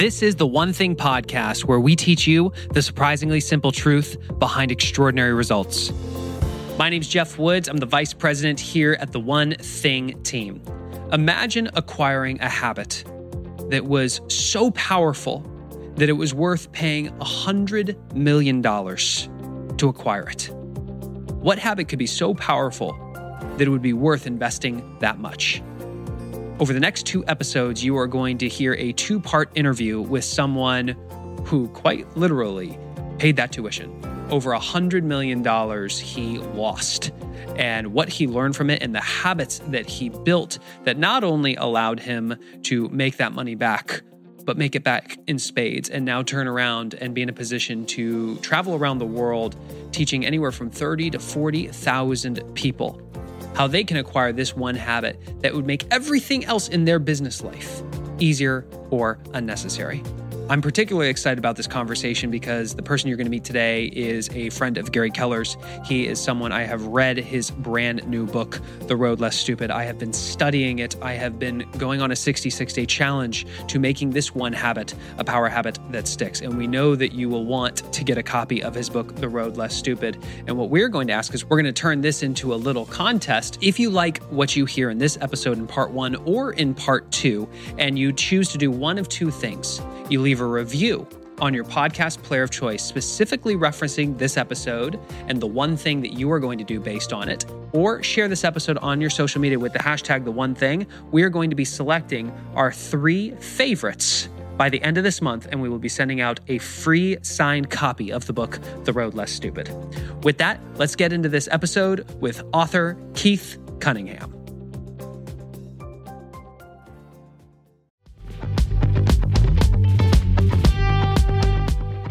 This is the One Thing podcast where we teach you the surprisingly simple truth behind extraordinary results. My name's Geoff Woods. I'm the vice president here at the One Thing team. Imagine acquiring a habit that was so powerful that it was worth paying $100 million to acquire it. What habit could be so powerful that it would be worth investing that much? Over the next two episodes, you are going to hear a two part interview with someone who quite literally paid that tuition. Over a $100 million he lost, and what he learned from it, and the habits that he built that not only allowed him to make that money back, but make it back in spades and now turn around and be in a position to travel around the world teaching anywhere from 30 to 40,000 people how they can acquire this one habit that would make everything else in their business life easier or unnecessary. I'm particularly excited about this conversation because the person you're going to meet today is a friend of Gary Keller's. He is someone I have read his brand new book, The Road Less Stupid. I have been studying it. I have been going on a 66 day challenge to making this one habit a power habit that sticks. And we know that you will want to get a copy of his book, The Road Less Stupid. And what we're going to ask is we're going to turn this into a little contest. If you like what you hear in this episode in part one or in part two, and you choose to do one of two things, you leave a review on your podcast player of choice, specifically referencing this episode and the one thing that you are going to do based on it, or share this episode on your social media with the hashtag the one thing, we are going to be selecting our three favorites by the end of this month, and we will be sending out a free signed copy of the book, The Road Less Stupid. With that, let's get into this episode with author Keith Cunningham.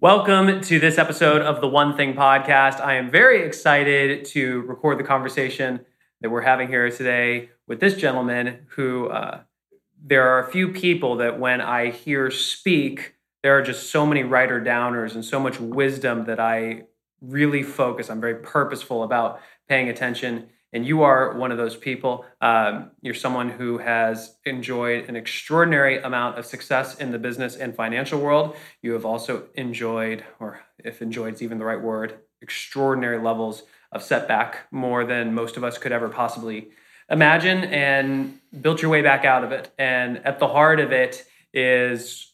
Welcome to this episode of the One Thing podcast. I am very excited to record the conversation that we're having here today with this gentleman who uh, there are a few people that when I hear speak, there are just so many writer downers and so much wisdom that I really focus. I'm very purposeful about paying attention and you are one of those people. Um, you're someone who has enjoyed an extraordinary amount of success in the business and financial world. You have also enjoyed, or if enjoyed is even the right word, extraordinary levels of setback, more than most of us could ever possibly imagine, and built your way back out of it. And at the heart of it is,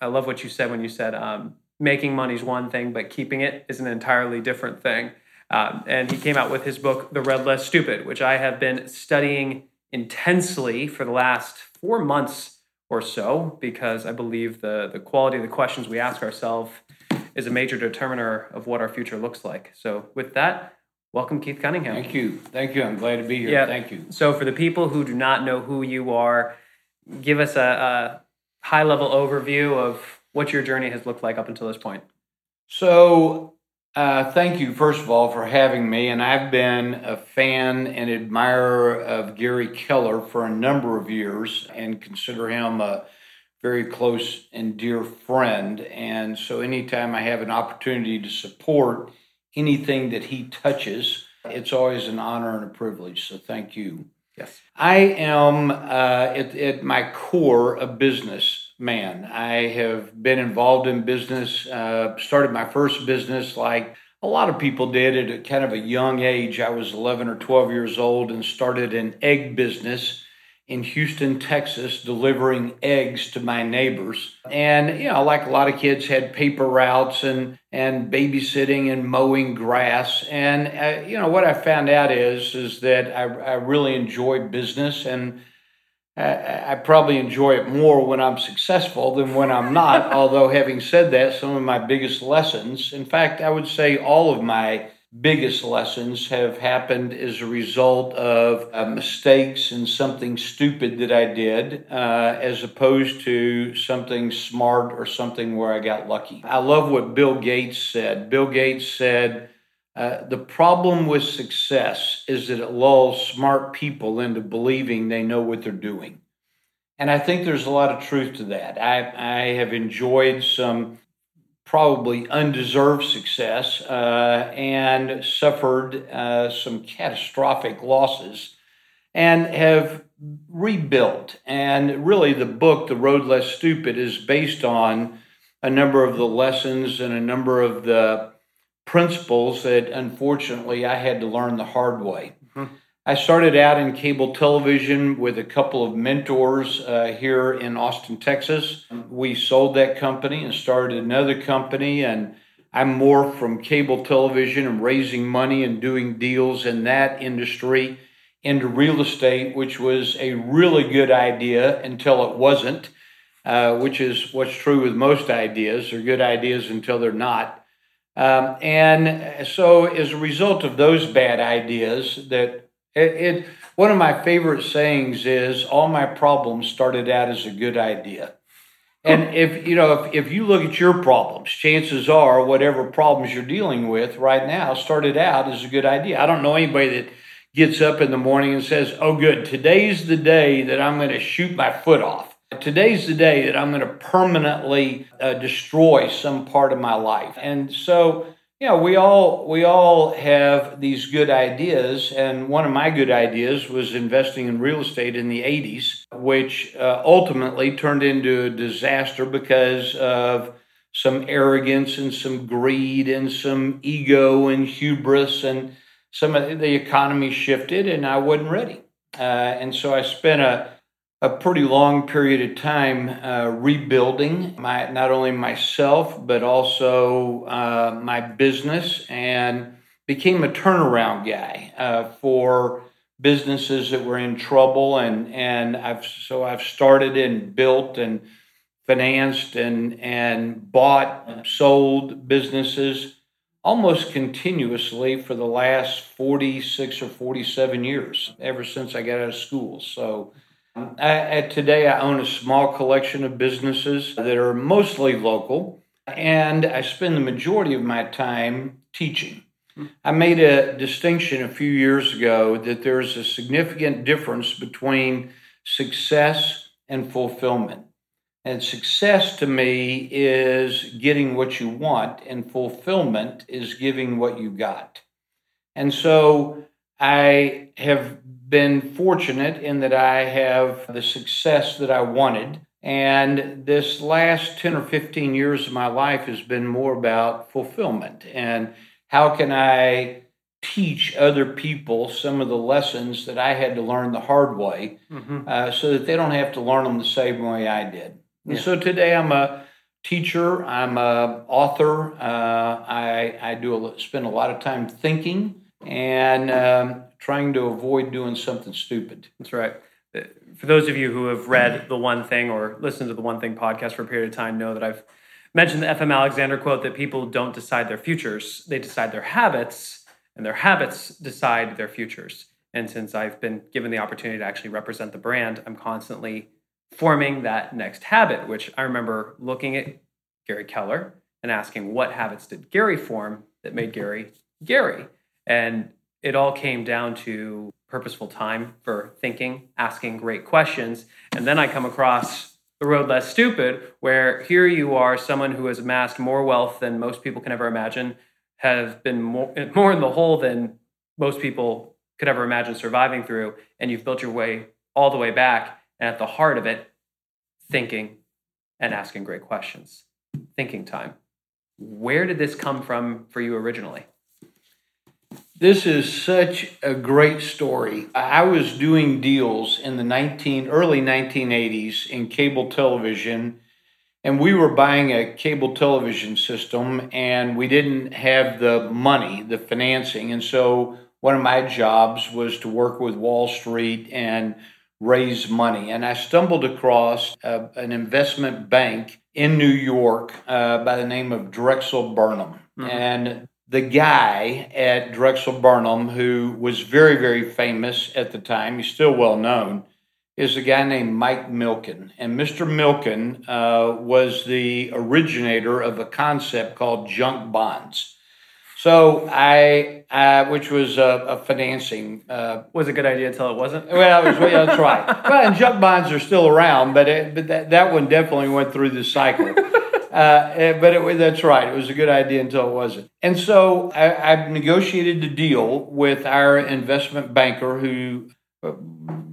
I love what you said when you said, um, making money is one thing, but keeping it is an entirely different thing. Um, and he came out with his book, The Road Less Stupid, which I have been studying intensely for the last four months or so because I believe the, the quality of the questions we ask ourselves is a major determiner of what our future looks like. So, with that, welcome, Keith Cunningham. Thank you. Thank you. I'm glad to be here. Yeah. Thank you. So, for the people who do not know who you are, give us a, a high level overview of what your journey has looked like up until this point. So, uh, thank you, first of all, for having me. And I've been a fan and admirer of Gary Keller for a number of years and consider him a very close and dear friend. And so, anytime I have an opportunity to support anything that he touches, it's always an honor and a privilege. So, thank you. Yes. I am, uh, at, at my core, a business man. I have been involved in business, uh, started my first business like a lot of people did at a kind of a young age. I was 11 or 12 years old and started an egg business in Houston, Texas, delivering eggs to my neighbors. And, you know, like a lot of kids had paper routes and, and babysitting and mowing grass. And, uh, you know, what I found out is, is that I, I really enjoy business and I, I probably enjoy it more when I'm successful than when I'm not. Although, having said that, some of my biggest lessons, in fact, I would say all of my biggest lessons have happened as a result of uh, mistakes and something stupid that I did, uh, as opposed to something smart or something where I got lucky. I love what Bill Gates said. Bill Gates said, uh, the problem with success is that it lulls smart people into believing they know what they're doing. And I think there's a lot of truth to that. I, I have enjoyed some probably undeserved success uh, and suffered uh, some catastrophic losses and have rebuilt. And really, the book, The Road Less Stupid, is based on a number of the lessons and a number of the principles that unfortunately I had to learn the hard way. Mm-hmm. I started out in cable television with a couple of mentors uh, here in Austin, Texas. We sold that company and started another company, and I'm more from cable television and raising money and doing deals in that industry into real estate, which was a really good idea until it wasn't, uh, which is what's true with most ideas. They're good ideas until they're not. Um, and so, as a result of those bad ideas, that it, it, one of my favorite sayings is all my problems started out as a good idea. And if you know, if, if you look at your problems, chances are whatever problems you're dealing with right now started out as a good idea. I don't know anybody that gets up in the morning and says, "Oh, good, today's the day that I'm going to shoot my foot off. Today's the day that I'm going to permanently uh, destroy some part of my life." And so yeah, we all we all have these good ideas, and one of my good ideas was investing in real estate in the '80s, which uh, ultimately turned into a disaster because of some arrogance and some greed and some ego and hubris, and some of the economy shifted, and I wasn't ready, uh, and so I spent a a pretty long period of time uh, rebuilding my not only myself but also uh, my business and became a turnaround guy uh, for businesses that were in trouble and and I've so I've started and built and financed and and bought sold businesses almost continuously for the last 46 or 47 years ever since I got out of school. So I, today, I own a small collection of businesses that are mostly local, and I spend the majority of my time teaching. I made a distinction a few years ago that there's a significant difference between success and fulfillment. And success to me is getting what you want, and fulfillment is giving what you got. And so I have been fortunate in that I have the success that I wanted. And this last 10 or 15 years of my life has been more about fulfillment and how can I teach other people some of the lessons that I had to learn the hard way mm-hmm. uh, so that they don't have to learn them the same way I did. And so today I'm a teacher, I'm a author, uh, I, I do a, spend a lot of time thinking and um, trying to avoid doing something stupid. That's right. Uh, for those of you who have read The One Thing or listened to The One Thing podcast for a period of time, know that I've mentioned the F.M. Alexander quote that people don't decide their futures, they decide their habits, and their habits decide their futures. And since I've been given the opportunity to actually represent the brand, I'm constantly forming that next habit, which I remember looking at Gary Keller and asking what habits did Gary form that made Gary Gary? And it all came down to purposeful time for thinking, asking great questions. And then I come across The Road Less Stupid, where here you are, someone who has amassed more wealth than most people can ever imagine, have been more, more in the hole than most people could ever imagine surviving through, and you've built your way all the way back. And at the heart of it, thinking and asking great questions. Thinking time. Where did this come from for you originally? This is such a great story. I was doing deals in the 19 early 1980s in cable television and we were buying a cable television system and we didn't have the money, the financing. And so one of my jobs was to work with Wall Street and raise money. And I stumbled across an investment bank in New York uh, by the name of Drexel Burnham. Mm-hmm. And the guy at Drexel Burnham, who was very, very famous at the time, he's still well known, is a guy named Mike Milken. And Mr. Milken uh, was the originator of a concept called junk bonds. So I, uh, which was a, a financing, uh, was a good idea until it wasn't. Well, it was, yeah, that's right. well, and junk bonds are still around, but it, but that, that one definitely went through the cycle. Uh, eh, but it, that's right. It was a good idea until it wasn't. And so I, I negotiated the deal with our investment banker, who uh,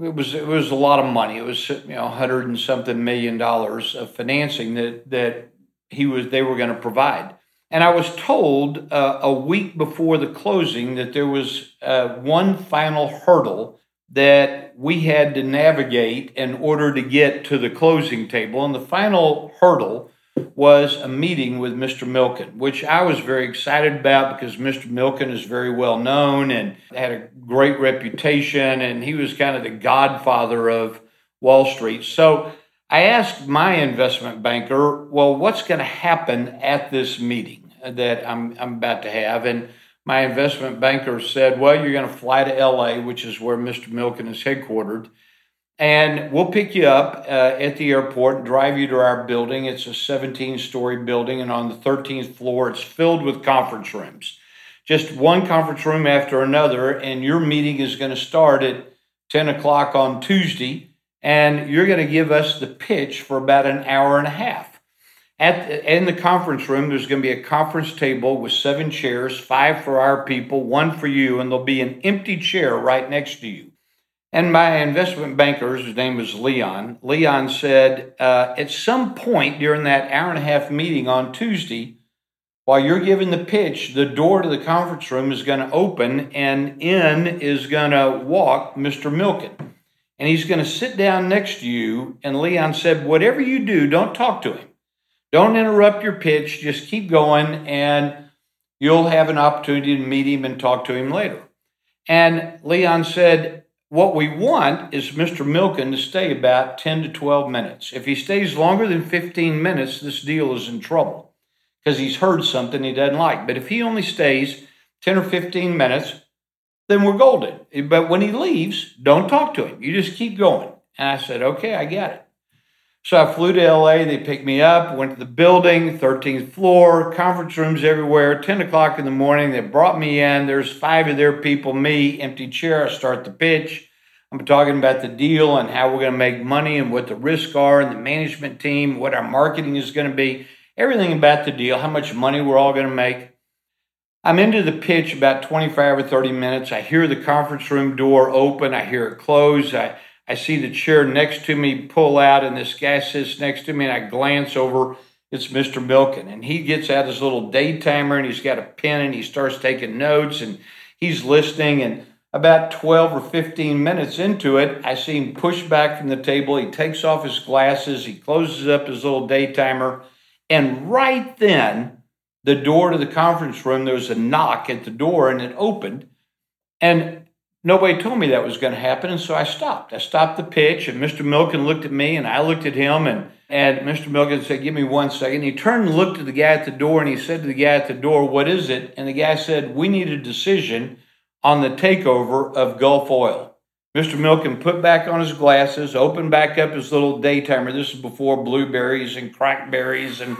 it was it was a lot of money. It was you know hundred and something million dollars of financing that that he was they were going to provide. And I was told uh, a week before the closing that there was uh, one final hurdle that we had to navigate in order to get to the closing table. And the final hurdle was a meeting with Mr. Milken, which I was very excited about because Mr. Milken is very well known and had a great reputation, and he was kind of the godfather of Wall Street. So I asked my investment banker, well, what's going to happen at this meeting that I'm, I'm about to have? And my investment banker said, well, you're going to fly to LA, which is where Mr. Milken is headquartered and we'll pick you up uh, at the airport, drive you to our building. It's a 17 story building, and on the 13th floor, it's filled with conference rooms. Just one conference room after another, and your meeting is going to start at 10 o'clock on Tuesday, and you're going to give us the pitch for about an hour and a half. At the, in the conference room, there's going to be a conference table with seven chairs, five for our people, one for you, and there'll be an empty chair right next to you. And my investment banker, his name was Leon, Leon said, uh, at some point during that hour and a half meeting on Tuesday, while you're giving the pitch, the door to the conference room is going to open and in is going to walk Mr. Milken. And he's going to sit down next to you. And Leon said, whatever you do, don't talk to him. Don't interrupt your pitch. Just keep going and you'll have an opportunity to meet him and talk to him later. And Leon said, what we want is Mr. Milken to stay about 10 to 12 minutes. If he stays longer than 15 minutes, this deal is in trouble because he's heard something he doesn't like. But if he only stays 10 or 15 minutes, then we're golden. But when he leaves, don't talk to him. You just keep going. And I said, okay, I get it. So I flew to LA. They picked me up, went to the building, 13th floor, conference rooms everywhere, 10 o'clock in the morning. They brought me in. There's five of their people, me, empty chair. I start the pitch. I'm talking about the deal and how we're going to make money and what the risks are and the management team, what our marketing is going to be, everything about the deal, how much money we're all going to make. I'm into the pitch about 25 or 30 minutes. I hear the conference room door open. I hear it close. I I see the chair next to me pull out, and this guy sits next to me, and I glance over. It's Mr. Milken, and he gets out his little day timer, and he's got a pen, and he starts taking notes, and he's listening. And about 12 or 15 minutes into it, I see him push back from the table. He takes off his glasses, he closes up his little day timer, and right then, the door to the conference room, there was a knock at the door, and it opened. And Nobody told me that was going to happen, and so I stopped. I stopped the pitch, and Mr. Milken looked at me, and I looked at him, and, and Mr. Milken said, Give me one second. He turned and looked at the guy at the door, and he said to the guy at the door, What is it? And the guy said, We need a decision on the takeover of Gulf Oil. Mr. Milken put back on his glasses, opened back up his little daytimer. This is before blueberries and crackberries and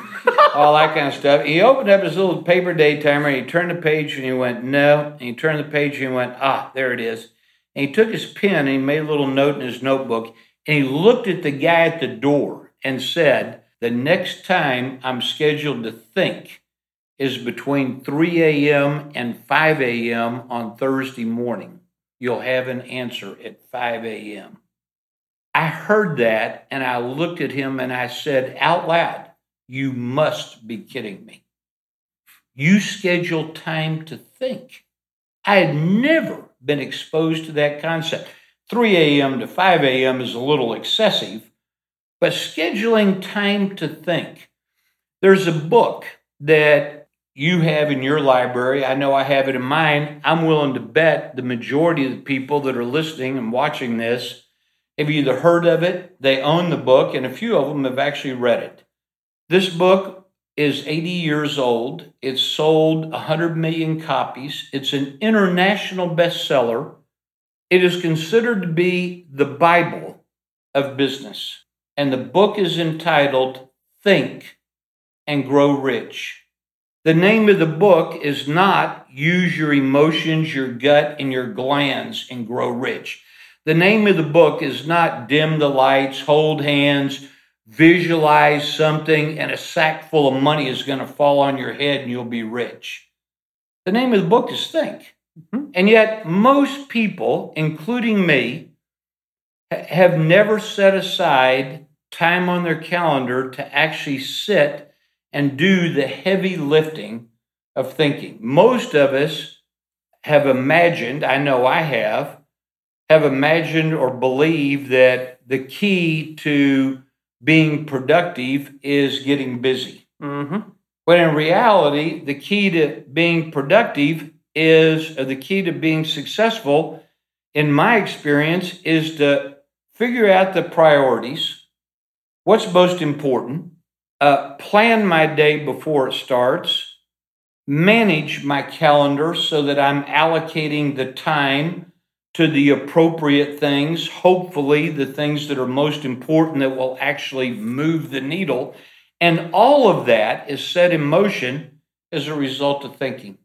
all that kind of stuff. He opened up his little paper day timer. He turned the page and he went, no. And he turned the page and he went, ah, there it is. And he took his pen and he made a little note in his notebook and he looked at the guy at the door and said, the next time I'm scheduled to think is between 3 a.m. and 5 a.m. on Thursday morning you'll have an answer at 5 a.m. I heard that and I looked at him and I said out loud, You must be kidding me. You schedule time to think. I had never been exposed to that concept. 3 a.m. to 5 a.m. is a little excessive, but scheduling time to think. There's a book that you have in your library. I know I have it in mine. I'm willing to bet the majority of the people that are listening and watching this have either heard of it, they own the book, and a few of them have actually read it. This book is 80 years old. It's sold 100 million copies. It's an international bestseller. It is considered to be the Bible of business. And the book is entitled Think and Grow Rich. The name of the book is not Use Your Emotions, Your Gut, and Your Glands and Grow Rich. The name of the book is not Dim the Lights, Hold Hands, Visualize something, and a sack full of money is going to fall on your head and you'll be rich. The name of the book is Think. Mm-hmm. And yet, most people, including me, have never set aside time on their calendar to actually sit and do the heavy lifting of thinking. Most of us have imagined, I know I have, have imagined or believed that the key to being productive is getting busy. Mm-hmm. But in reality, the key to being productive is, or the key to being successful, in my experience, is to figure out the priorities, what's most important, uh, plan my day before it starts, manage my calendar so that I'm allocating the time to the appropriate things, hopefully, the things that are most important that will actually move the needle. And all of that is set in motion as a result of thinking.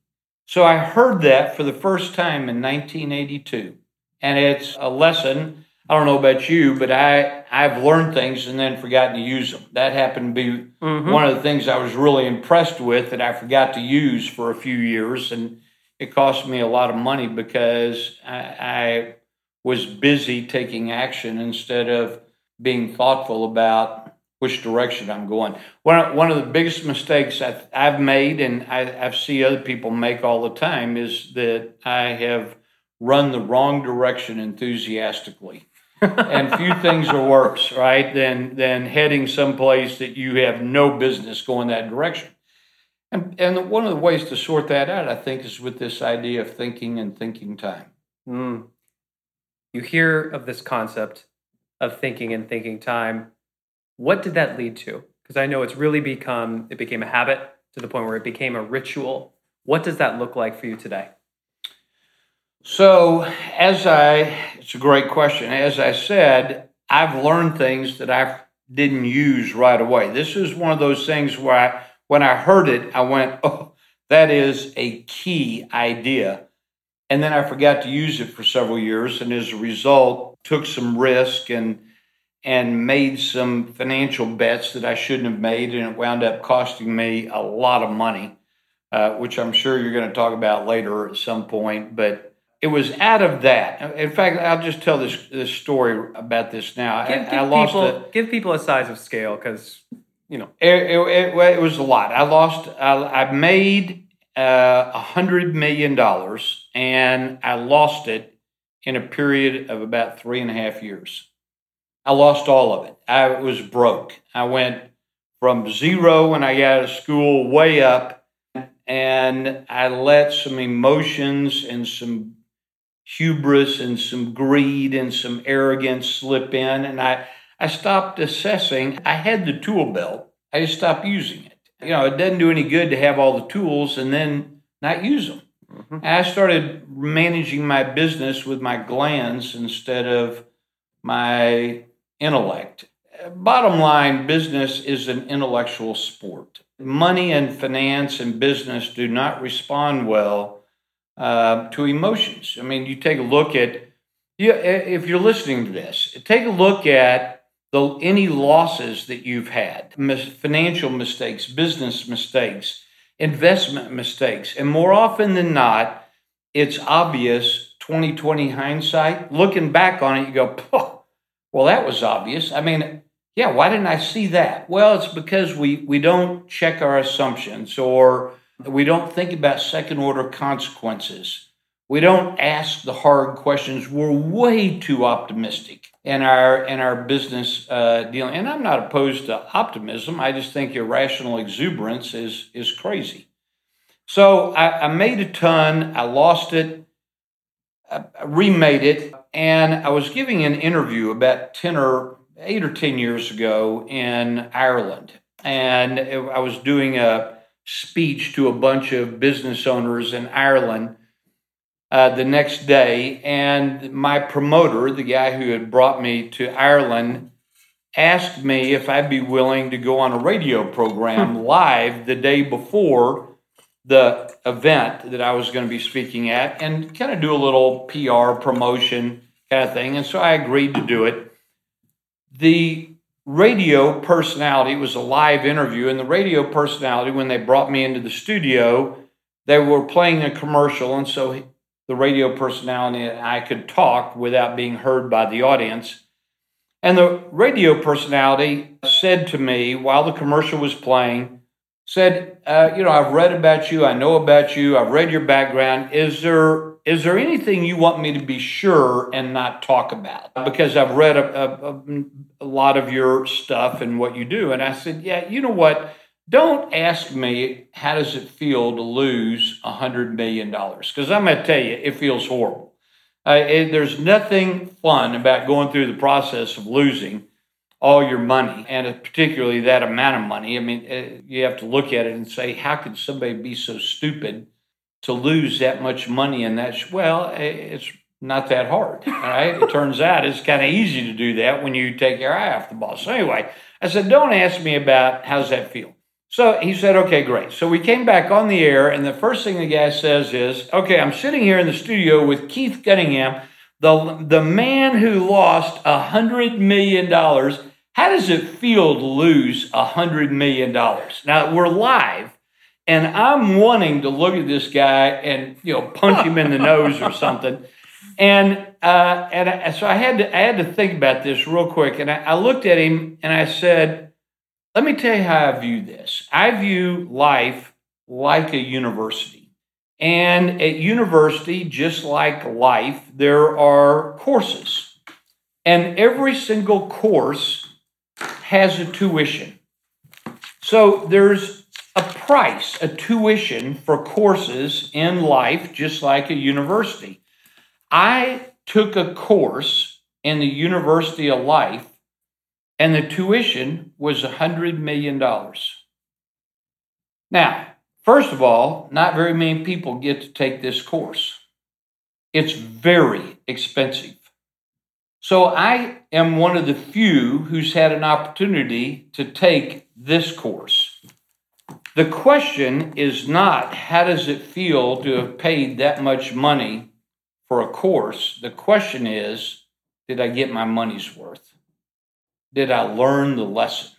So I heard that for the first time in 1982. And it's a lesson. I don't know about you, but I, I've learned things and then forgotten to use them. That happened to be mm-hmm. one of the things I was really impressed with that I forgot to use for a few years. And it cost me a lot of money because I, I was busy taking action instead of being thoughtful about which direction I'm going. One, one of the biggest mistakes I've, I've made, and I, I see other people make all the time, is that I have run the wrong direction enthusiastically. And few things are worse, right, than than heading someplace that you have no business going that direction. And, and one of the ways to sort that out, I think, is with this idea of thinking and thinking time. Mm. You hear of this concept of thinking and thinking time. What did that lead to? Because I know it's really become, it became a habit to the point where it became a ritual. What does that look like for you today? So, as I, it's a great question. As I said, I've learned things that I didn't use right away. This is one of those things where I, when I heard it, I went, oh, that is a key idea. And then I forgot to use it for several years, and as a result, took some risk and and made some financial bets that I shouldn't have made, and it wound up costing me a lot of money, uh, which I'm sure you're going to talk about later at some point. But it was out of that. In fact, I'll just tell this this story about this now. Give, give I lost people, a, give people a size of scale because you know, it, it, it, was a lot. I lost. I, I made uh, a uh, hundred million dollars, and I lost it in a period of about three and a half years. I lost all of it. I was broke. I went from zero when I got out of school way up, and I let some emotions and some hubris and some greed and some arrogance slip in, and I I stopped assessing. I had the tool belt. I just stopped using it. You know, it doesn't do any good to have all the tools and then not use them. Mm-hmm. I started managing my business with my glands instead of my intellect. Bottom line, business is an intellectual sport. Money and finance and business do not respond well uh, to emotions. I mean, you take a look at, you, if you're listening to this, take a look at the, any losses that you've had, financial mistakes, business mistakes, investment mistakes. And more often than not, it's obvious 2020 hindsight. Looking back on it, you go, well, that was obvious. I mean, yeah, why didn't I see that? Well, it's because we, we don't check our assumptions or we don't think about second order consequences. We don't ask the hard questions. We're way too optimistic in our in our business uh, dealing. And I'm not opposed to optimism. I just think irrational exuberance is is crazy. So I, I made a ton. I lost it. I remade it, and I was giving an interview about ten or eight or ten years ago in Ireland, and I was doing a speech to a bunch of business owners in Ireland uh, the next day, and my promoter, the guy who had brought me to Ireland, asked me if I'd be willing to go on a radio program hmm. live the day before the event that I was going to be speaking at and kind of do a little PR promotion kind of thing. And so I agreed to do it. The radio personality was a live interview, and the radio personality, when they brought me into the studio, they were playing a commercial, and so the radio personality and I could talk without being heard by the audience. And the radio personality said to me while the commercial was playing, said, uh, "You know, I've read about you. I know about you. I've read your background. Is there is there anything you want me to be sure and not talk about? Because I've read a, a, a lot of your stuff and what you do." And I said, "Yeah, you know what." Don't ask me how does it feel to lose a hundred million dollars because I'm going to tell you it feels horrible. Uh, it, there's nothing fun about going through the process of losing all your money and particularly that amount of money. I mean, uh, you have to look at it and say, how could somebody be so stupid to lose that much money? And that's well, it's not that hard. Right? it turns out it's kind of easy to do that when you take your eye off the ball. So anyway, I said, don't ask me about how's that feel. So he said, okay, great. So we came back on the air, and the first thing the guy says is, okay, I'm sitting here in the studio with Keith Cunningham, the, the man who lost a $100 million. How does it feel to lose a $100 million? Now, we're live, and I'm wanting to look at this guy and, you know, punch him in the nose or something. And uh, and I, so I had to I had to think about this real quick, and I, I looked at him and I said, let me tell you how I view this. I view life like a university. And at university, just like life, there are courses. And every single course has a tuition. So there's price, a tuition for courses in life, just like a university. I took a course in the University of Life and the tuition was $100 million. Now, first of all, not very many people get to take this course. It's very expensive. So I am one of the few who's had an opportunity to take this course. The question is not how does it feel to have paid that much money for a course? The question is, did I get my money's worth? did I learn the lesson?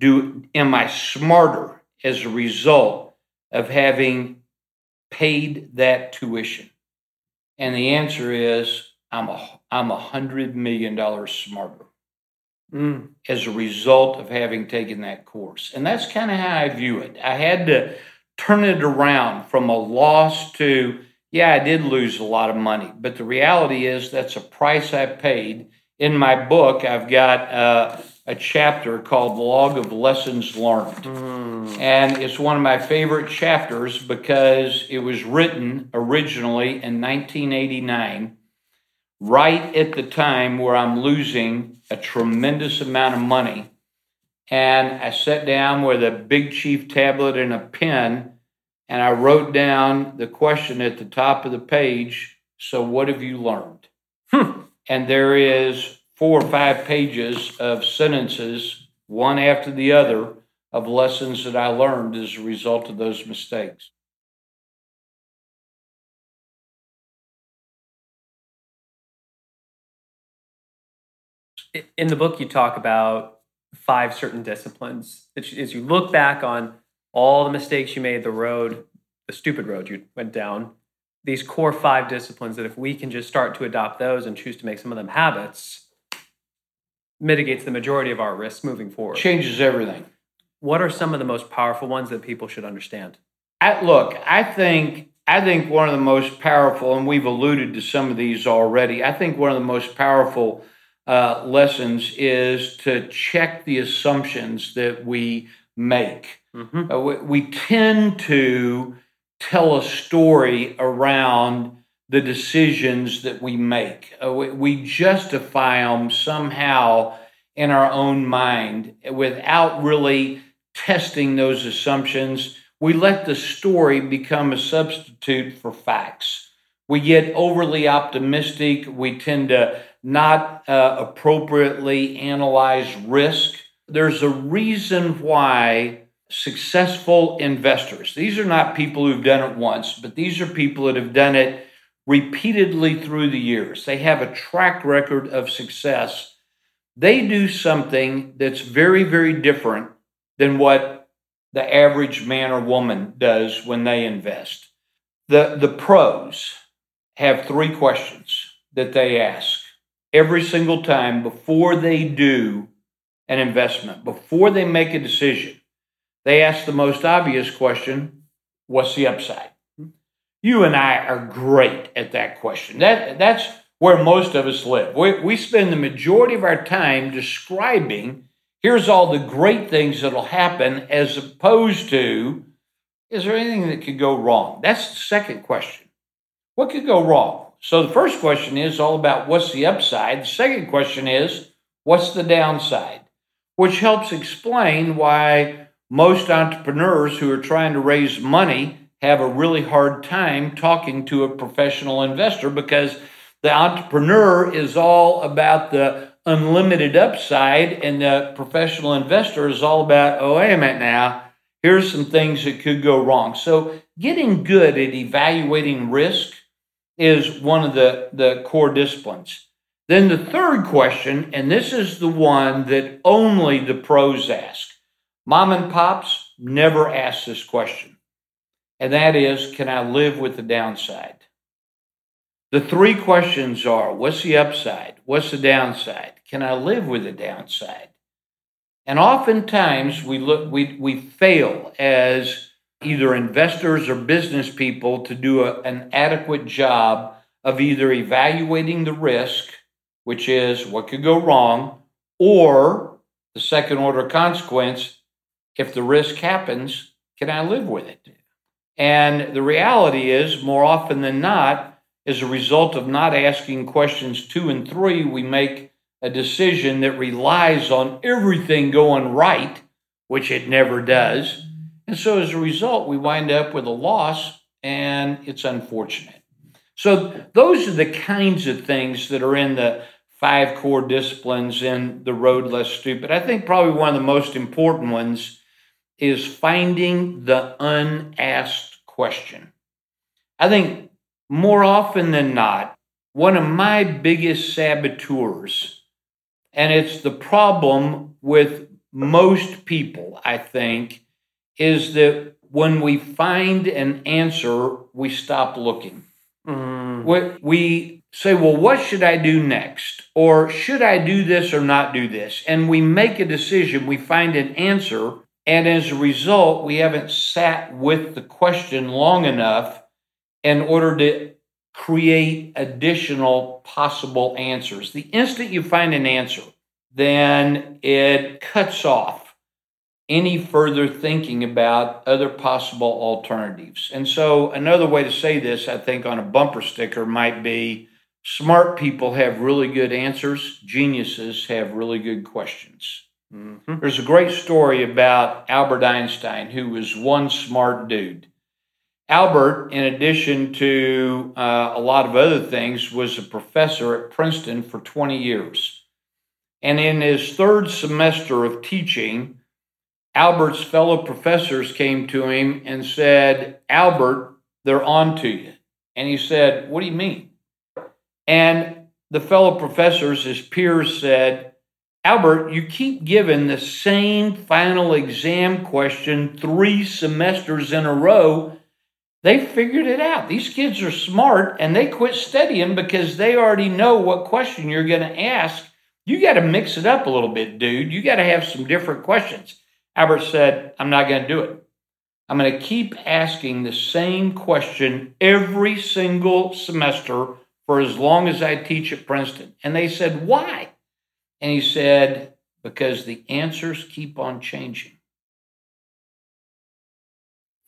Do am I smarter as a result of having paid that tuition? And the answer is I'm a I'm a hundred million dollars smarter mm. as a result of having taken that course. And that's kind of how I view it. I had to turn it around from a loss to, yeah, I did lose a lot of money. But the reality is that's a price I paid in my book, I've got uh, a chapter called Log of Lessons Learned. Mm. And it's one of my favorite chapters because it was written originally in 1989, right at the time where I'm losing a tremendous amount of money. And I sat down with a big chief tablet and a pen, and I wrote down the question at the top of the page So, what have you learned? Hmm and there is four or five pages of sentences, one after the other, of lessons that I learned as a result of those mistakes. In the book, you talk about five certain disciplines. As you look back on all the mistakes you made, the road, the stupid road you went down, these core five disciplines that if we can just start to adopt those and choose to make some of them habits mitigates the majority of our risks moving forward changes everything what are some of the most powerful ones that people should understand I, look i think I think one of the most powerful, and we've alluded to some of these already, I think one of the most powerful uh, lessons is to check the assumptions that we make. Mm-hmm. Uh, we, we tend to tell a story around the decisions that we make. Uh, we, we justify them somehow in our own mind without really testing those assumptions. We let the story become a substitute for facts. We get overly optimistic. We tend to not uh, appropriately analyze risk. There's a reason why successful investors, these are not people who've done it once, but these are people that have done it repeatedly through the years. They have a track record of success. They do something that's very, very different than what the average man or woman does when they invest. The, the pros have three questions that they ask every single time before they do an investment, before they make a decision. They ask the most obvious question what's the upside? You and I are great at that question. That, that's where most of us live. We, we spend the majority of our time describing here's all the great things that'll happen as opposed to is there anything that could go wrong? That's the second question. What could go wrong? So the first question is all about what's the upside. The second question is what's the downside, which helps explain why most entrepreneurs who are trying to raise money have a really hard time talking to a professional investor because the entrepreneur is all about the unlimited upside and the professional investor is all about, oh, wait a minute now, here's some things that could go wrong. So getting good at evaluating risk is one of the, the core disciplines. Then the third question, and this is the one that only the pros ask. Mom and pops never ask this question. And that is, can I live with the downside? The three questions are what's the upside? What's the downside? Can I live with the downside? And oftentimes we look we, we fail as either investors or business people to do a, an adequate job of either evaluating the risk, which is what could go wrong, or the second order consequence if the risk happens, can I live with it? And the reality is, more often than not, as a result of not asking questions two and three, we make a decision that relies on everything going right, which it never does and so as a result, we wind up with a loss, and it's unfortunate. So those are the kinds of things that are in the five core disciplines in the road less stupid. I think probably one of the most important ones is finding the unasked question. I think more often than not, one of my biggest saboteurs, and it's the problem with most people, I think, is that when we find an answer, we stop looking. Mm. We, we say, well, what should I do next? Or should I do this or not do this? And we make a decision, we find an answer, and as a result, we haven't sat with the question long enough in order to create additional possible answers. The instant you find an answer, then it cuts off any further thinking about other possible alternatives. And so, another way to say this, I think, on a bumper sticker might be smart people have really good answers, geniuses have really good questions. Mm-hmm. There's a great story about Albert Einstein, who was one smart dude. Albert, in addition to uh, a lot of other things, was a professor at Princeton for 20 years. And in his third semester of teaching, Albert's fellow professors came to him and said, Albert, they're on to you. And he said, What do you mean? And the fellow professors, his peers, said, Albert, you keep giving the same final exam question three semesters in a row. They figured it out. These kids are smart and they quit studying because they already know what question you're going to ask. You got to mix it up a little bit, dude. You got to have some different questions. Albert said, I'm not going to do it. I'm going to keep asking the same question every single semester for as long as I teach at Princeton. And they said, Why? And he said, Because the answers keep on changing.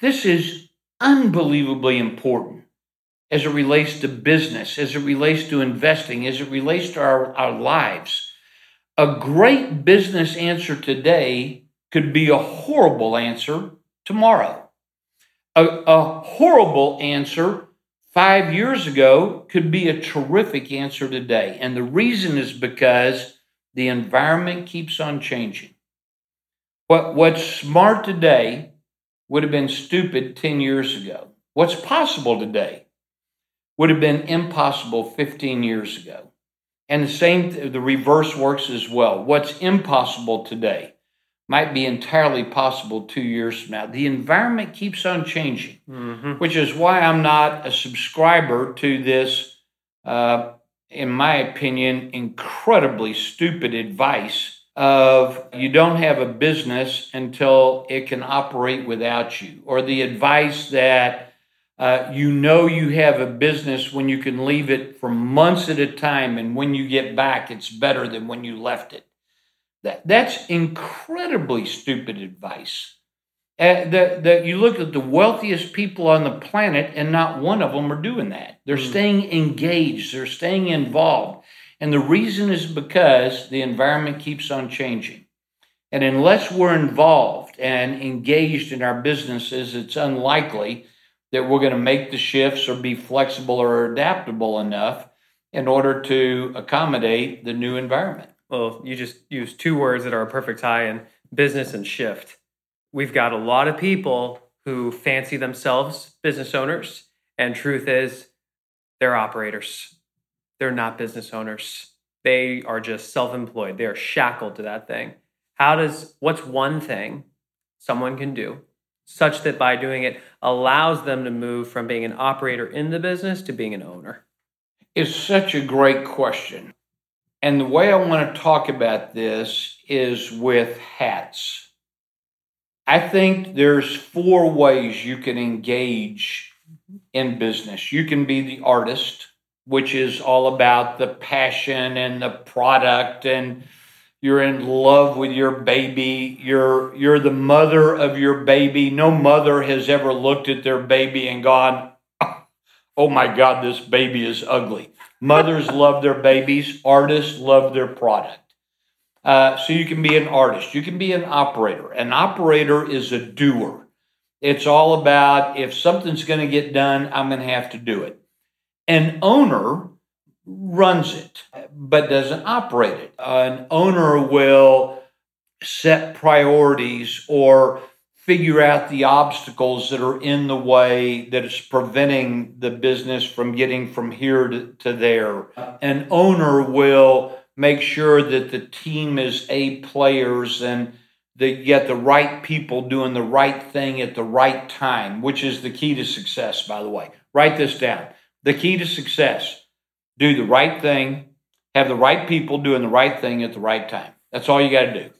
This is unbelievably important as it relates to business, as it relates to investing, as it relates to our, our lives. A great business answer today could be a horrible answer tomorrow. A, a horrible answer five years ago could be a terrific answer today. And the reason is because the environment keeps on changing. What, what's smart today would have been stupid 10 years ago. What's possible today would have been impossible 15 years ago. And the same, the reverse works as well. What's impossible today might be entirely possible two years from now. The environment keeps on changing, mm-hmm. which is why I'm not a subscriber to this, uh, in my opinion, incredibly stupid advice of you don't have a business until it can operate without you, or the advice that uh, you know you have a business when you can leave it for months at a time, and when you get back, it's better than when you left it. That, that's incredibly stupid advice. Uh, the, the, you look at the wealthiest people on the planet, and not one of them are doing that. They're mm. staying engaged, they're staying involved. And the reason is because the environment keeps on changing. And unless we're involved and engaged in our businesses, it's unlikely that we're going to make the shifts or be flexible or adaptable enough in order to accommodate the new environment. Well, you just use two words that are a perfect tie in business and shift. We've got a lot of people who fancy themselves business owners, and truth is, they're operators. They're not business owners. They are just self employed. They are shackled to that thing. How does, what's one thing someone can do such that by doing it allows them to move from being an operator in the business to being an owner? It's such a great question. And the way I want to talk about this is with hats. I think there's four ways you can engage mm-hmm. in business. You can be the artist, which is all about the passion and the product and you're in love with your baby you're you're the mother of your baby no mother has ever looked at their baby and gone oh my god this baby is ugly Mothers love their babies, artists love their product. Uh, so you can be an artist, you can be an operator. An operator is a doer. It's all about if something's going to get done, I'm going to have to do it. An owner runs it, but doesn't operate it. An owner will set priorities or figure out the obstacles that are in the way that is preventing the business from getting from here to, to there. An owner will make sure that the team is A players and that get the right people doing the right thing at the right time, which is the key to success, by the way. Write this down. The key to success do the right thing, have the right people doing the right thing at the right time. That's all you got to do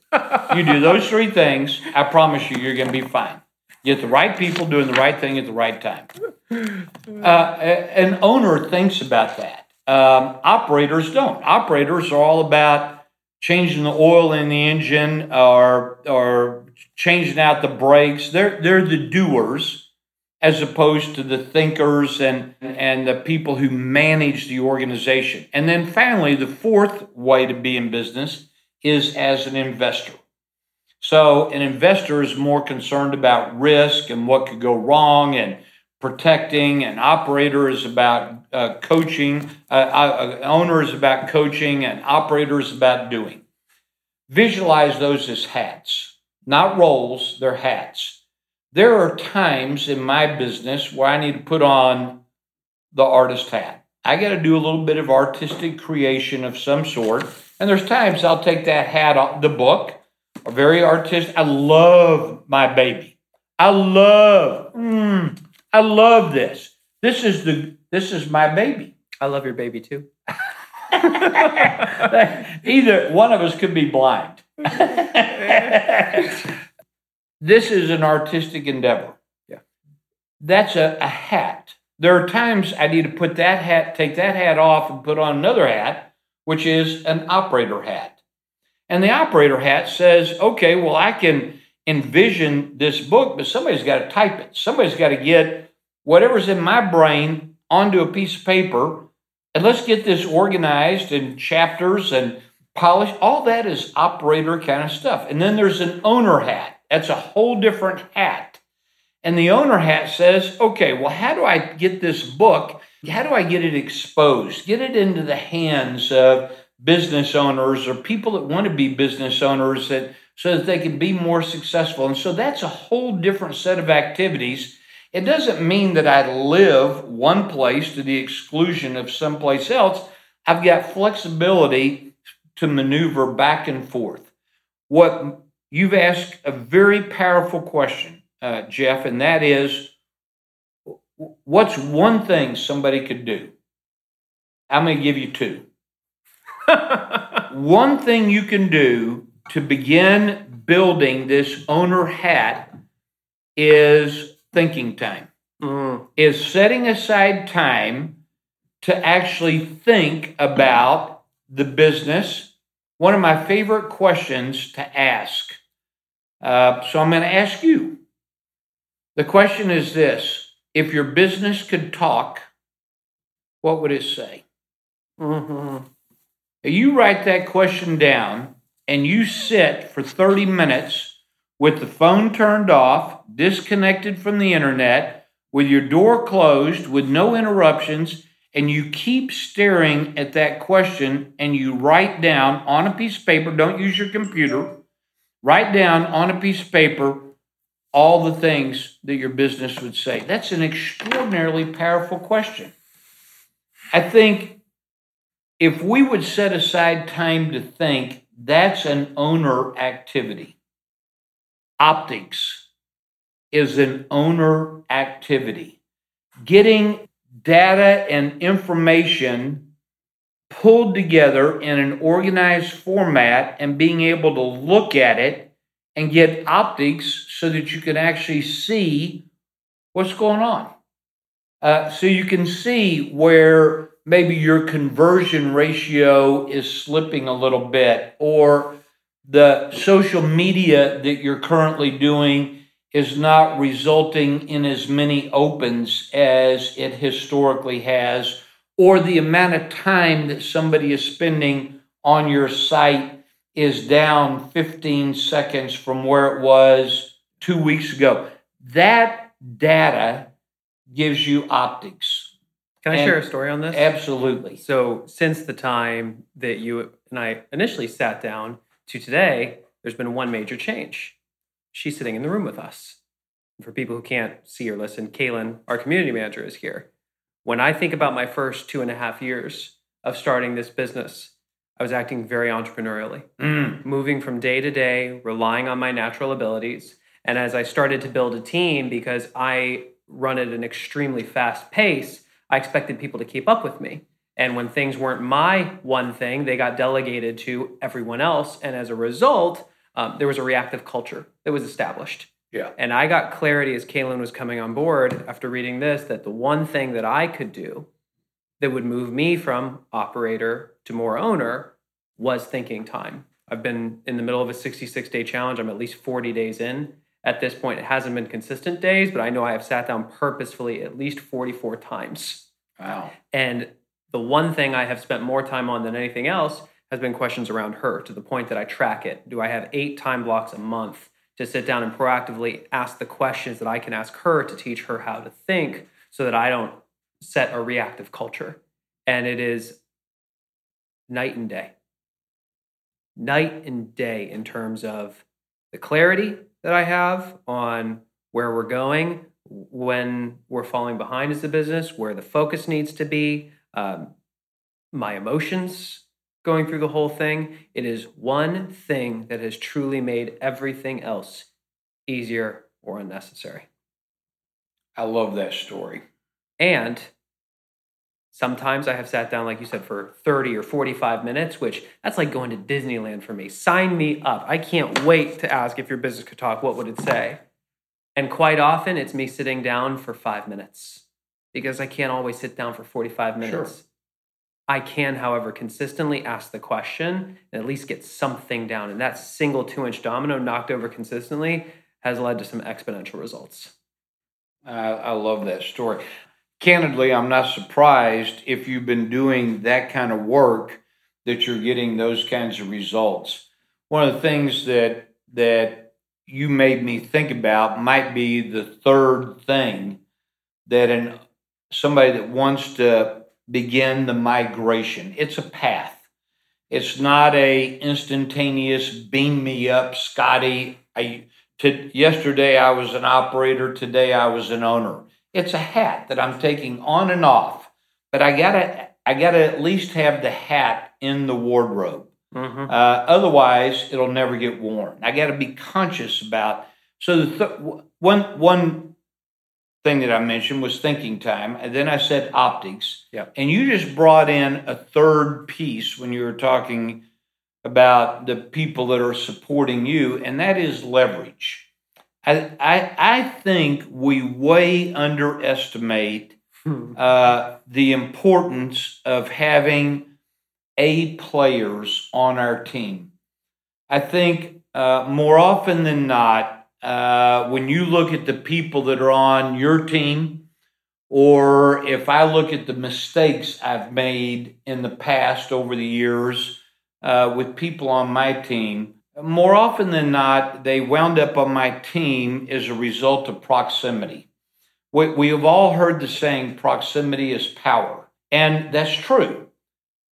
you do those three things, I promise you, you're going to be fine. Get the right people doing the right thing at the right time. Uh, an owner thinks about that. Um, operators don't. Operators are all about changing the oil in the engine or or changing out the brakes. They're they're the doers as opposed to the thinkers and and the people who manage the organization. And then finally, the fourth way to be in business is as an investor. So, an investor is more concerned about risk and what could go wrong and protecting. An operator is about uh, coaching. Uh, uh, owner is about coaching. and operator is about doing. Visualize those as hats, not roles, they're hats. There are times in my business where I need to put on the artist hat. I got to do a little bit of artistic creation of some sort and there's times I'll take that hat off the book, a very artistic. I love my baby. I love, mm, I love this. This is the this is my baby. I love your baby too. Either one of us could be blind. this is an artistic endeavor. Yeah. That's a, a hat. There are times I need to put that hat, take that hat off, and put on another hat, which is an operator hat. And the operator hat says, okay, well, I can envision this book, but somebody's got to type it. Somebody's got to get whatever's in my brain onto a piece of paper. And let's get this organized in chapters and polished. All that is operator kind of stuff. And then there's an owner hat. That's a whole different hat. And the owner hat says, okay, well, how do I get this book? How do I get it exposed? Get it into the hands of business owners or people that want to be business owners that so that they can be more successful. And so that's a whole different set of activities. It doesn't mean that I live one place to the exclusion of someplace else. I've got flexibility to maneuver back and forth. What you've asked a very powerful question, uh, Geoff, and that is what's one thing somebody could do? I'm going to give you two. one thing you can do to begin building this owner hat is thinking time, mm. is setting aside time to actually think about the business. One of my favorite questions to ask. Uh, so I'm going to ask you. The question is this If your business could talk, what would it say? Mm-hmm. You write that question down and you sit for 30 minutes with the phone turned off, disconnected from the internet, with your door closed, with no interruptions, and you keep staring at that question and you write down on a piece of paper, don't use your computer, write down on a piece of paper all the things that your business would say. That's an extraordinarily powerful question. I think if we would set aside time to think, that's an owner activity. Optics is an owner activity. Getting data and information pulled together in an organized format and being able to look at it and get optics so that you can actually see what's going on. Uh, so you can see where maybe your conversion ratio is slipping a little bit, or the social media that you're currently doing is not resulting in as many opens as it historically has, or the amount of time that somebody is spending on your site is down 15 seconds from where it was two weeks ago. That data gives you optics. Can I and share a story on this? Absolutely. So, since the time that you and I initially sat down to today, there's been one major change. She's sitting in the room with us. For people who can't see or listen, Kaylin, our community manager, is here. When I think about my first two and a half years of starting this business, I was acting very entrepreneurially, mm. moving from day to day, relying on my natural abilities. And as I started to build a team, because I run at an extremely fast pace, I expected people to keep up with me. And when things weren't my one thing, they got delegated to everyone else. And as a result, um, there was a reactive culture that was established. Yeah. And I got clarity as Kaylin was coming on board after reading this that the one thing that I could do that would move me from operator to more owner was thinking time. I've been in the middle of a 66 day challenge. I'm at least 40 days in. At this point, it hasn't been consistent days, but I know I have sat down purposefully at least 44 times. Wow. And the one thing I have spent more time on than anything else has been questions around her to the point that I track it. Do I have eight time blocks a month to sit down and proactively ask the questions that I can ask her to teach her how to think so that I don't set a reactive culture? And it is night and day. Night and day in terms of the clarity that I have on where we're going, when we're falling behind as a business, where the focus needs to be, um, my emotions going through the whole thing. It is one thing that has truly made everything else easier or unnecessary. I love that story. And sometimes I have sat down, like you said, for 30 or 45 minutes, which that's like going to Disneyland for me. Sign me up. I can't wait to ask if your business could talk. What would it say? And quite often it's me sitting down for five minutes because I can't always sit down for 45 minutes. Sure. I can, however, consistently ask the question and at least get something down. And that single two inch domino knocked over consistently has led to some exponential results. Uh, I love that story. Candidly, I'm not surprised if you've been doing that kind of work that you're getting those kinds of results. One of the things that that you made me think about might be the third thing that an somebody that wants to begin the migration. It's a path. It's not a instantaneous beam me up, Scotty. I to, yesterday I was an operator, today I was an owner. It's a hat that I'm taking on and off, but I gotta I gotta at least have the hat in the wardrobe. Mm-hmm. Uh, otherwise, it'll never get worn. I got to be conscious about. So the th- one one thing that I mentioned was thinking time, and then I said optics. Yeah. And you just brought in a third piece when you were talking about the people that are supporting you, and that is leverage. I I, I think we way underestimate hmm. uh, the importance of having a players on our team. I think uh, more often than not, uh, when you look at the people that are on your team, or if I look at the mistakes I've made in the past over the years uh, with people on my team, more often than not, they wound up on my team as a result of proximity. We, we have all heard the saying, proximity is power. And that's true.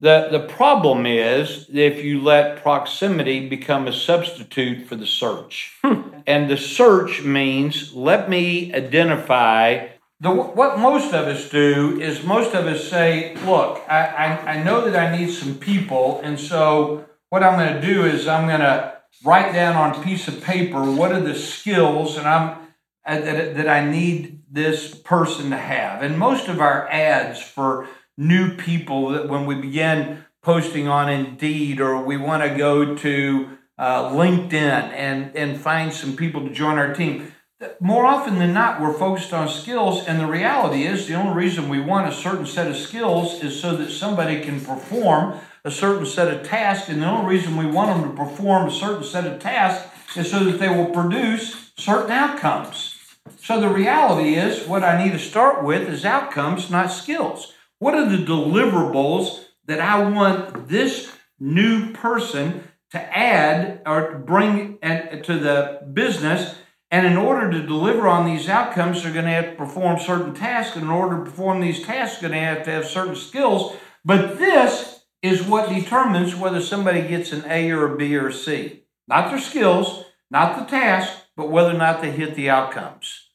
The, the problem is if you let proximity become a substitute for the search. Hmm. and the search means let me identify. The, what most of us do is most of us say, look, I, I, I know that I need some people, and so what I'm going to do is I'm going to write down on a piece of paper what are the skills and I'm uh, that, that I need this person to have. And most of our ads for new people that when we begin posting on Indeed or we want to go to uh, LinkedIn and, and find some people to join our team. More often than not, we're focused on skills, and the reality is the only reason we want a certain set of skills is so that somebody can perform a certain set of tasks, and the only reason we want them to perform a certain set of tasks is so that they will produce certain outcomes. So the reality is, what I need to start with is outcomes, not skills. What are the deliverables that I want this new person to add or bring to the business? And in order to deliver on these outcomes, they're going to have to perform certain tasks. And in order to perform these tasks, they're going to have to have certain skills. But this is what determines whether somebody gets an A or a B or a C. Not their skills, not the task, but whether or not they hit the outcomes.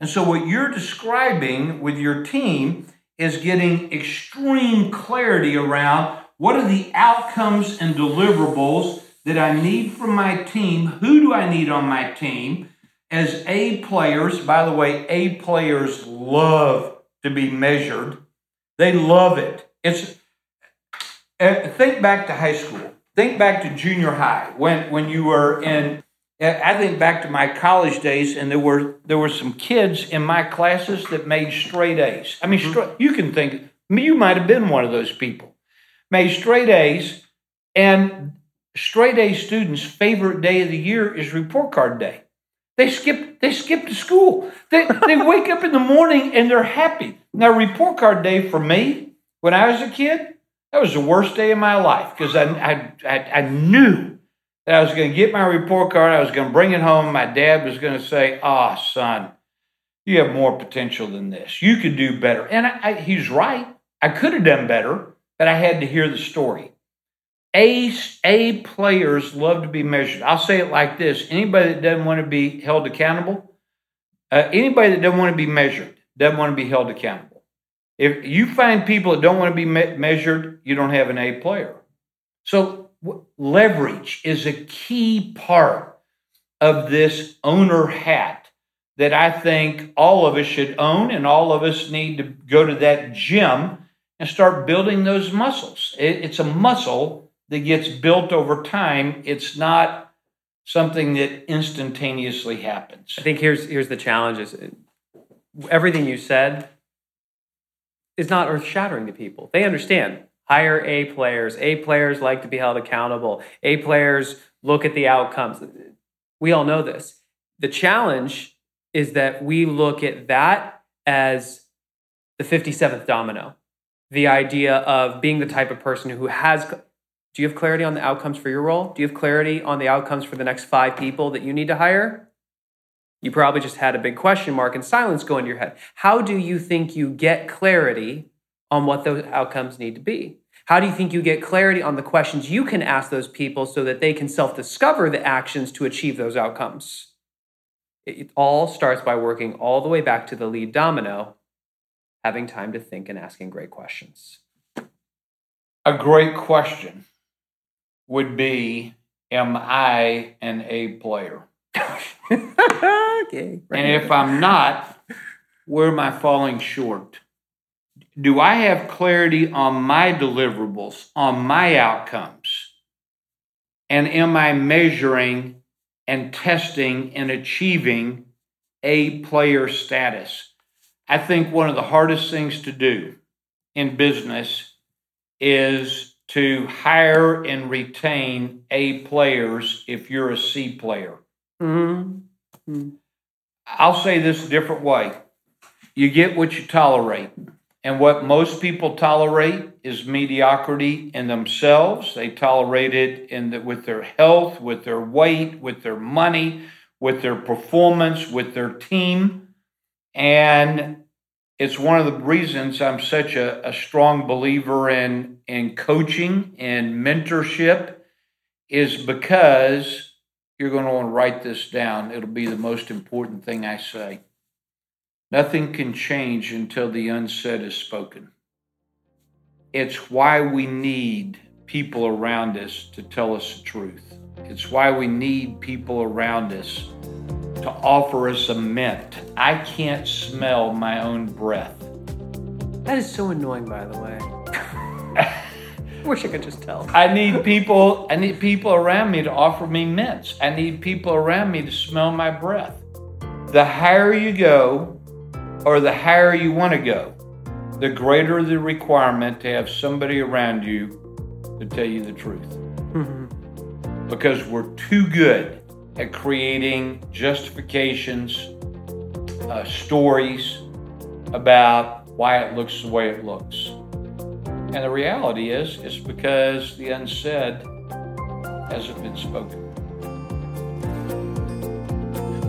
And so, what you're describing with your team is getting extreme clarity around what are the outcomes and deliverables that I need from my team? Who do I need on my team? As A players, by the way, A players love to be measured. They love it. It's think back to high school. Think back to junior high when when you were in I think back to my college days, and there were there were some kids in my classes that made straight A's. I mean, mm-hmm. you can think you might have been one of those people. Made straight A's, and straight A students' favorite day of the year is report card day. They skip they skip to school. They they wake up in the morning and they're happy. Now, report card day for me when I was a kid, that was the worst day of my life because I, I I I knew that I was going to get my report card, I was going to bring it home. My dad was going to say, Ah, oh, son, you have more potential than this. You could do better. And I, I, he's right. I could have done better, but I had to hear the story. A, A players love to be measured. I'll say it like this anybody that doesn't want to be held accountable, uh, anybody that doesn't want to be measured, doesn't want to be held accountable. If you find people that don't want to be me- measured, you don't have an A player. So leverage is a key part of this owner hat that I think all of us should own, and all of us need to go to that gym and start building those muscles. it's a muscle that gets built over time. It's not something that instantaneously happens. I think here's here's the challenge is everything you said is not earth shattering to people. They understand. Hire A players. A players like to be held accountable. A players look at the outcomes. We all know this. The challenge is that we look at that as the 57th domino. The idea of being the type of person who has do you have clarity on the outcomes for your role? Do you have clarity on the outcomes for the next five people that you need to hire? You probably just had a big question mark and silence go into your head. How do you think you get clarity on what those outcomes need to be? How do you think you get clarity on the questions you can ask those people so that they can self discover the actions to achieve those outcomes? It all starts by working all the way back to the lead domino, having time to think and asking great questions. A great question would be Am I an A player? Okay. And if I'm not, where am I falling short? Do I have clarity on my deliverables, on my outcomes? And am I measuring and testing and achieving A player status? I think one of the hardest things to do in business is to hire and retain A players if you're a C player. Mm-hmm. I'll say this a different way. You get what you tolerate. And what most people tolerate is mediocrity in themselves. They tolerate it in the, with their health, with their weight, with their money, with their performance, with their team. And it's one of the reasons I'm such a, a strong believer in, in coaching and mentorship is because you're going to want to write this down. It'll be the most important thing I say. Nothing can change until the unsaid is spoken. It's why we need people around us to tell us the truth. It's why we need people around us to offer us a mint. I can't smell my own breath. That is so annoying, by the way. Wish I could just tell. I need people. I need people around me to offer me mints. I need people around me to smell my breath. The higher you go, or the higher you want to go, the greater the requirement to have somebody around you to tell you the truth. Mm-hmm. Because we're too good at creating justifications, uh, stories about why it looks the way it looks. And the reality is, it's because the unsaid hasn't been spoken.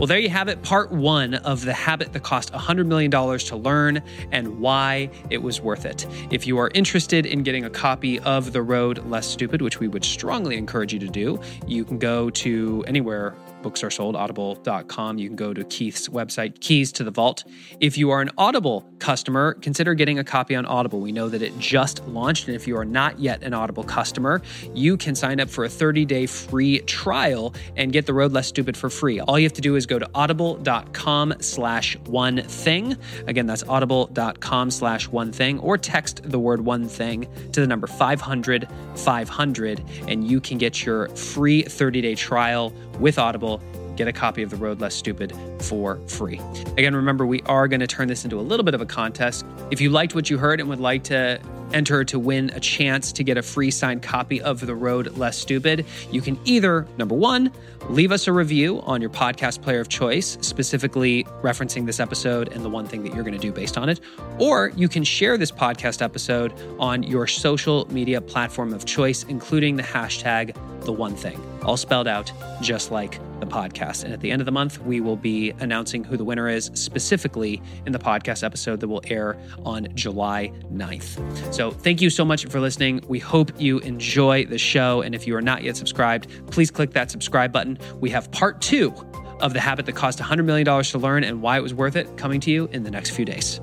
Well, there you have it, part one of the habit that cost $100 million to learn and why it was worth it. If you are interested in getting a copy of The Road Less Stupid, which we would strongly encourage you to do, you can go to anywhere books are sold, audible.com. You can go to Keith's website, Keys to the Vault. If you are an Audible customer, consider getting a copy on Audible. We know that it just launched, and if you are not yet an Audible customer, you can sign up for a 30 day free trial and get The Road Less Stupid for free. All you have to do is go to audible.com slash one thing. Again, that's audible.com slash one thing, or text the word one thing to the number 500 500, and you can get your free 30 day trial with Audible. Get a copy of The Road Less Stupid for free. Again, remember, we are going to turn this into a little bit of a contest. If you liked what you heard and would like to enter to win a chance to get a free signed copy of The Road Less Stupid, you can either, number one, leave us a review on your podcast player of choice, specifically referencing this episode and the one thing that you're going to do based on it, or you can share this podcast episode on your social media platform of choice, including the hashtag the one thing, all spelled out just like the podcast. And at the end of the month, we will be announcing who the winner is specifically in the podcast episode that will air on July 9th. So thank you so much for listening. We hope you enjoy the show. And if you are not yet subscribed, please click that subscribe button. We have part two of the habit that cost $100 million to learn and why it was worth it coming to you in the next few days.